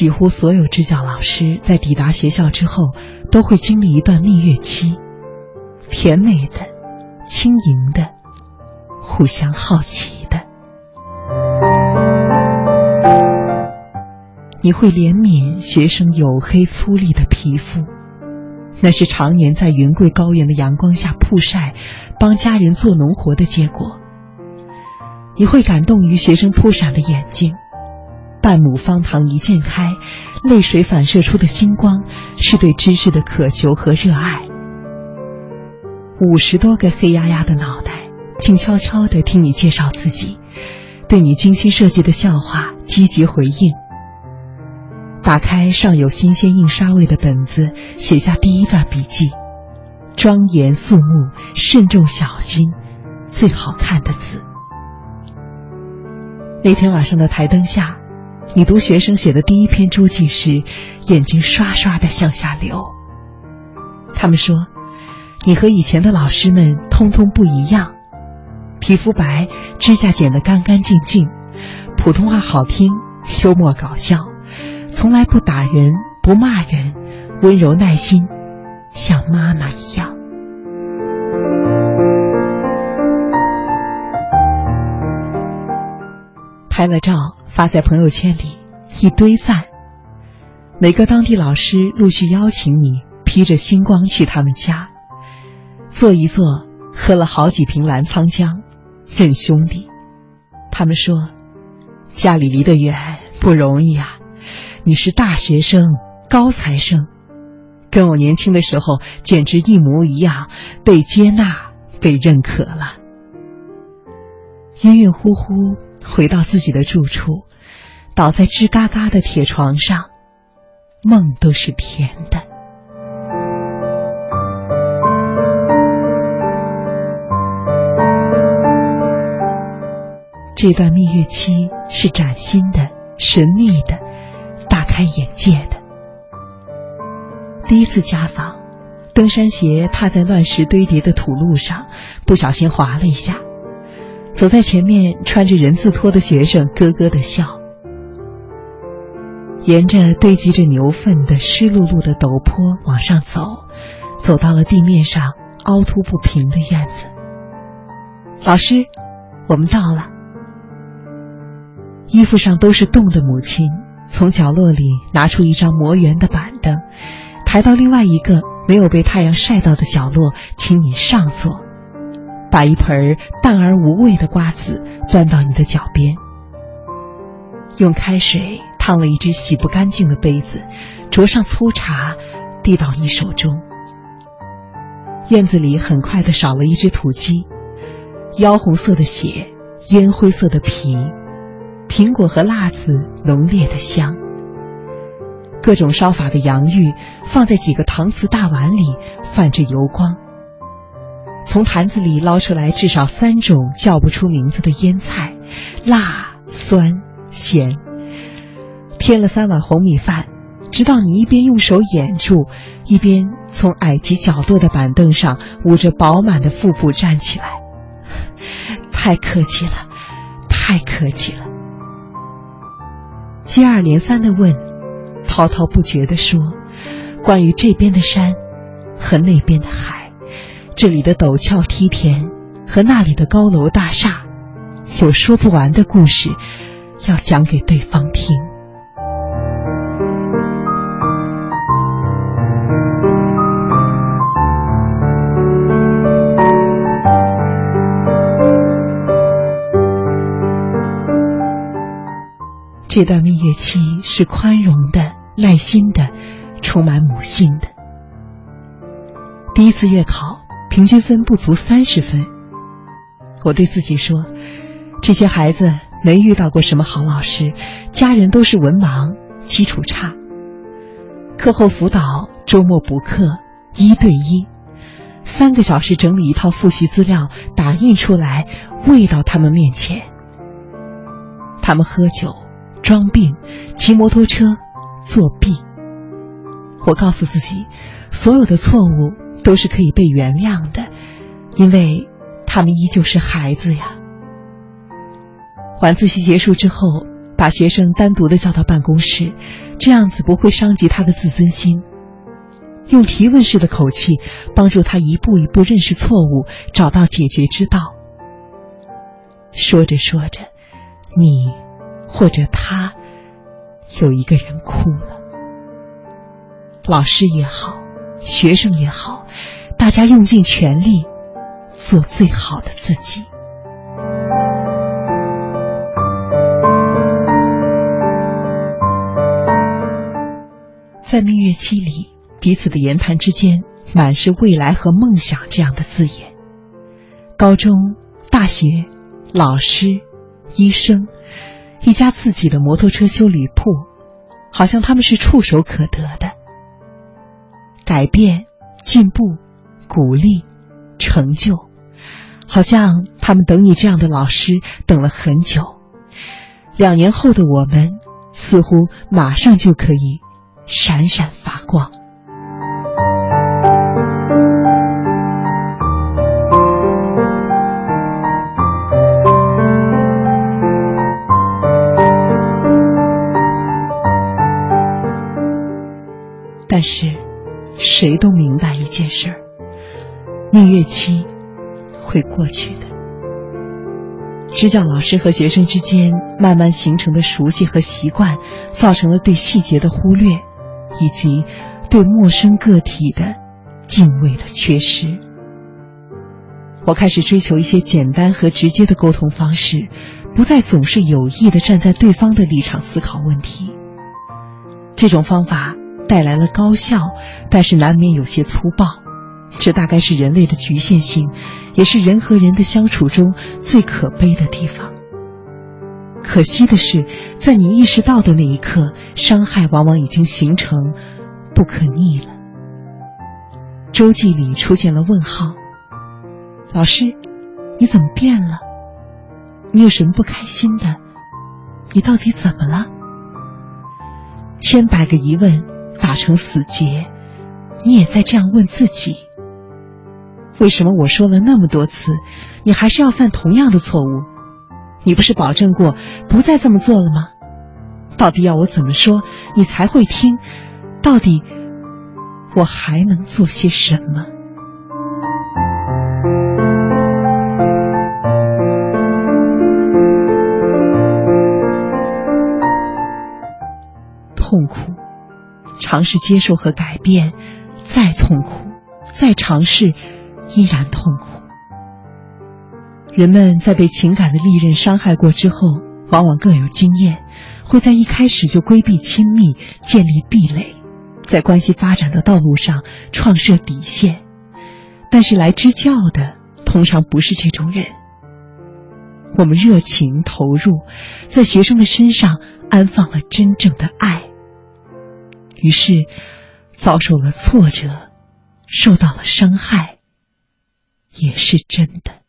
几乎所有支教老师在抵达学校之后，都会经历一段蜜月期，甜美的、轻盈的、互相好奇的。你会怜悯学生黝黑粗粝的皮肤，那是常年在云贵高原的阳光下曝晒，帮家人做农活的结果。你会感动于学生扑闪的眼睛。半亩方塘一鉴开，泪水反射出的星光，是对知识的渴求和热爱。五十多个黑压压的脑袋，静悄悄地听你介绍自己，对你精心设计的笑话积极回应。打开尚有新鲜印刷味的本子，写下第一段笔记，庄严肃穆、慎重小心，最好看的字。那天晚上的台灯下。你读学生写的第一篇周记时，眼睛刷刷的向下流。他们说，你和以前的老师们通通不一样，皮肤白，指甲剪得干干净净，普通话好听，幽默搞笑，从来不打人不骂人，温柔耐心，像妈妈一样。拍了照。发在朋友圈里，一堆赞。每个当地老师陆续邀请你，披着星光去他们家，坐一坐，喝了好几瓶澜沧江，认兄弟。他们说，家里离得远不容易啊，你是大学生、高材生，跟我年轻的时候简直一模一样，被接纳、被认可了。晕晕乎乎。回到自己的住处，倒在吱嘎嘎的铁床上，梦都是甜的。这段蜜月期是崭新的、神秘的、大开眼界的。第一次家访，登山鞋踏在乱石堆叠的土路上，不小心滑了一下。走在前面穿着人字拖的学生咯咯的笑，沿着堆积着牛粪的湿漉漉的陡坡往上走，走到了地面上凹凸不平的院子。老师，我们到了。衣服上都是冻的母亲从角落里拿出一张磨圆的板凳，抬到另外一个没有被太阳晒到的角落，请你上座。把一盆淡而无味的瓜子端到你的脚边，用开水烫了一只洗不干净的杯子，灼上粗茶，递到你手中。院子里很快的少了一只土鸡，妖红色的血，烟灰色的皮，苹果和辣子浓烈的香，各种烧法的洋芋放在几个搪瓷大碗里，泛着油光。从坛子里捞出来至少三种叫不出名字的腌菜，辣、酸、咸。添了三碗红米饭，直到你一边用手掩住，一边从矮及角落的板凳上捂着饱满的腹部站起来。太客气了，太客气了。接二连三的问，滔滔不绝的说，关于这边的山和那边的海。这里的陡峭梯田和那里的高楼大厦，有说不完的故事要讲给对方听。这段蜜月期是宽容的、耐心的、充满母性的。第一次月考。平均分不足三十分，我对自己说：“这些孩子没遇到过什么好老师，家人都是文盲，基础差。课后辅导，周末补课，一对一，三个小时整理一套复习资料，打印出来喂到他们面前。他们喝酒、装病、骑摩托车、作弊。我告诉自己，所有的错误。”都是可以被原谅的，因为他们依旧是孩子呀。晚自习结束之后，把学生单独的叫到办公室，这样子不会伤及他的自尊心。用提问式的口气帮助他一步一步认识错误，找到解决之道。说着说着，你或者他有一个人哭了。老师也好，学生也好，大家用尽全力做最好的自己。在蜜月期里。彼此的言谈之间满是未来和梦想这样的字眼。高中、大学、老师、医生，一家自己的摩托车修理铺，好像他们是触手可得的。改变、进步、鼓励、成就，好像他们等你这样的老师等了很久。两年后的我们，似乎马上就可以闪闪发光。但是，谁都明白一件事儿：蜜月期会过去的。支教老师和学生之间慢慢形成的熟悉和习惯，造成了对细节的忽略，以及对陌生个体的敬畏的缺失。我开始追求一些简单和直接的沟通方式，不再总是有意的站在对方的立场思考问题。这种方法。带来了高效，但是难免有些粗暴，这大概是人类的局限性，也是人和人的相处中最可悲的地方。可惜的是，在你意识到的那一刻，伤害往往已经形成不可逆了。周记里出现了问号：“老师，你怎么变了？你有什么不开心的？你到底怎么了？”千百个疑问。打成死结，你也在这样问自己：为什么我说了那么多次，你还是要犯同样的错误？你不是保证过不再这么做了吗？到底要我怎么说你才会听？到底我还能做些什么？痛苦。尝试接受和改变，再痛苦，再尝试，依然痛苦。人们在被情感的利刃伤害过之后，往往更有经验，会在一开始就规避亲密，建立壁垒，在关系发展的道路上创设底线。但是来支教的通常不是这种人。我们热情投入，在学生的身上安放了真正的爱。于是，遭受了挫折，受到了伤害，也是真的。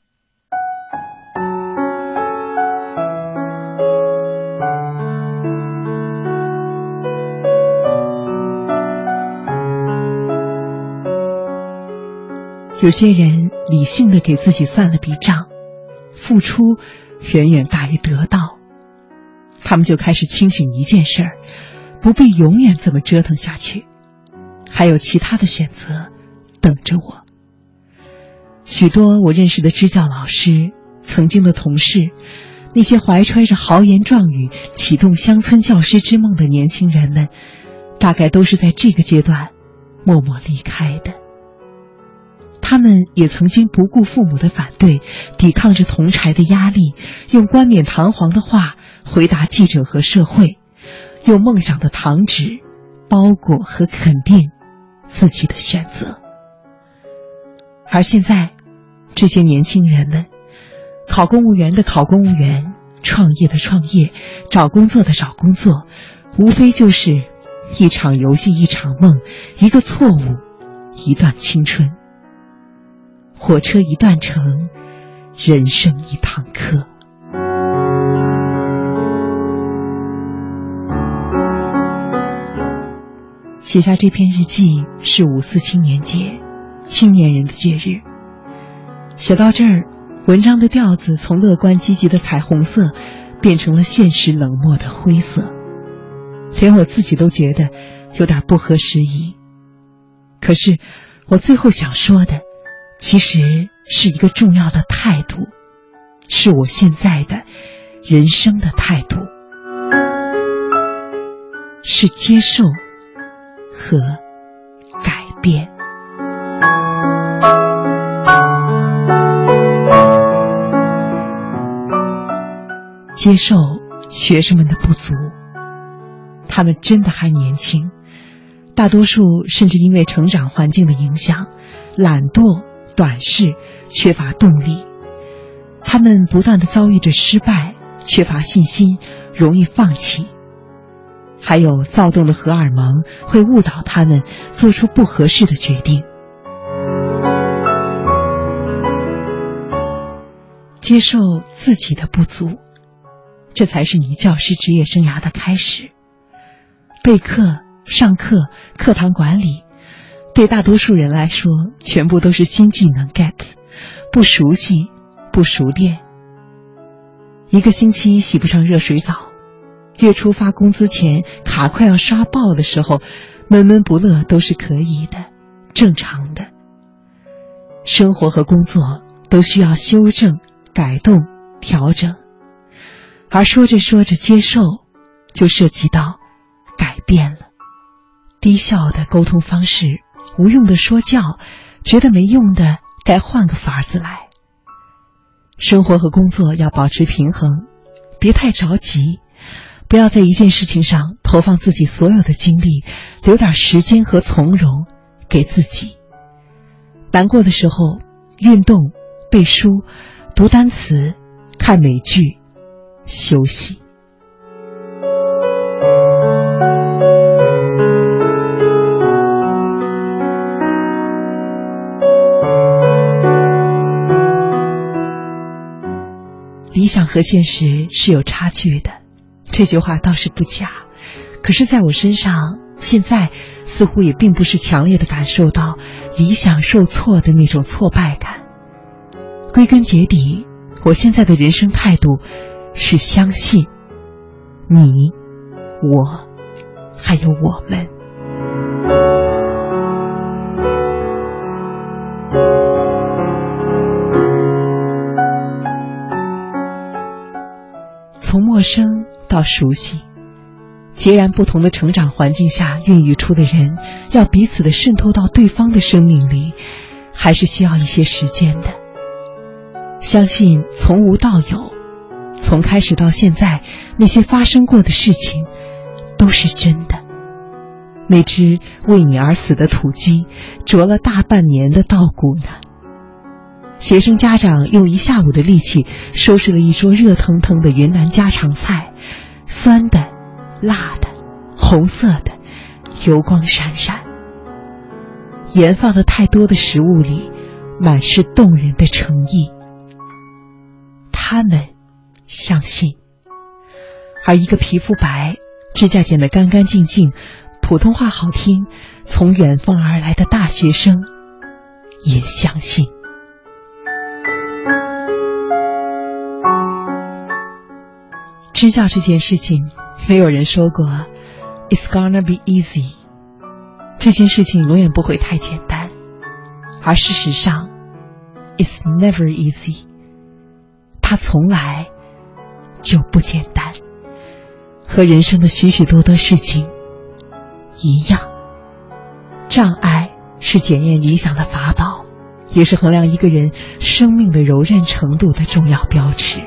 有些人理性的给自己算了笔账，付出远远大于得到，他们就开始清醒一件事儿。不必永远这么折腾下去，还有其他的选择等着我。许多我认识的支教老师、曾经的同事，那些怀揣着豪言壮语启动乡村教师之梦的年轻人们，大概都是在这个阶段默默离开的。他们也曾经不顾父母的反对，抵抗着同柴的压力，用冠冕堂皇的话回答记者和社会。用梦想的糖纸包裹和肯定自己的选择，而现在，这些年轻人们，考公务员的考公务员，创业的创业，找工作的找工作，无非就是一场游戏，一场梦，一个错误，一段青春。火车一段程，人生一堂课。写下这篇日记是五四青年节，青年人的节日。写到这儿，文章的调子从乐观积极的彩虹色，变成了现实冷漠的灰色，连我自己都觉得有点不合时宜。可是，我最后想说的，其实是一个重要的态度，是我现在的人生的态度，是接受和改变。接受学生们的不足，他们真的还年轻，大多数甚至因为成长环境的影响，懒惰、短视、缺乏动力。他们不断的遭遇着失败，缺乏信心，容易放弃。还有躁动的荷尔蒙会误导他们做出不合适的决定。接受自己的不足。这才是你教师职业生涯的开始。备课、上课、课堂管理，对大多数人来说，全部都是新技能 get，不熟悉，不熟练。一个星期洗不上热水澡，月初发工资前卡快要刷爆的时候，闷闷不乐都是可以的，正常的。生活和工作都需要修正、改动、调整。而说着说着，接受就涉及到改变了。低效的沟通方式，无用的说教，觉得没用的，该换个法子来。生活和工作要保持平衡，别太着急，不要在一件事情上投放自己所有的精力，留点时间和从容给自己。难过的时候，运动、背书、读单词、看美剧。休息。理想和现实是有差距的，这句话倒是不假。可是，在我身上，现在似乎也并不是强烈的感受到理想受挫的那种挫败感。归根结底，我现在的人生态度。是相信你，我，还有我们。从陌生到熟悉，截然不同的成长环境下孕育出的人，要彼此的渗透到对方的生命里，还是需要一些时间的。相信从无到有。从开始到现在，那些发生过的事情都是真的。那只为你而死的土鸡，啄了大半年的稻谷呢。学生家长用一下午的力气收拾了一桌热腾腾的云南家常菜，酸的、辣的、红色的，油光闪闪。盐放的太多的食物里，满是动人的诚意。他们。相信，而一个皮肤白、指甲剪得干干净净、普通话好听、从远方而来的大学生，也相信。支教这件事情，没有人说过 "It's gonna be easy"，这件事情永远不会太简单，而事实上，It's never easy，它从来。就不简单，和人生的许许多多事情一样。障碍是检验理想的法宝，也是衡量一个人生命的柔韧程度的重要标尺。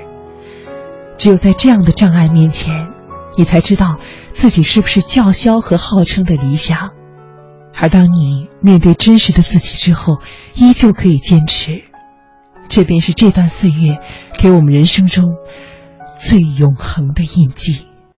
只有在这样的障碍面前，你才知道自己是不是叫嚣和号称的理想。而当你面对真实的自己之后，依旧可以坚持，这便是这段岁月给我们人生中。最永恒的印记。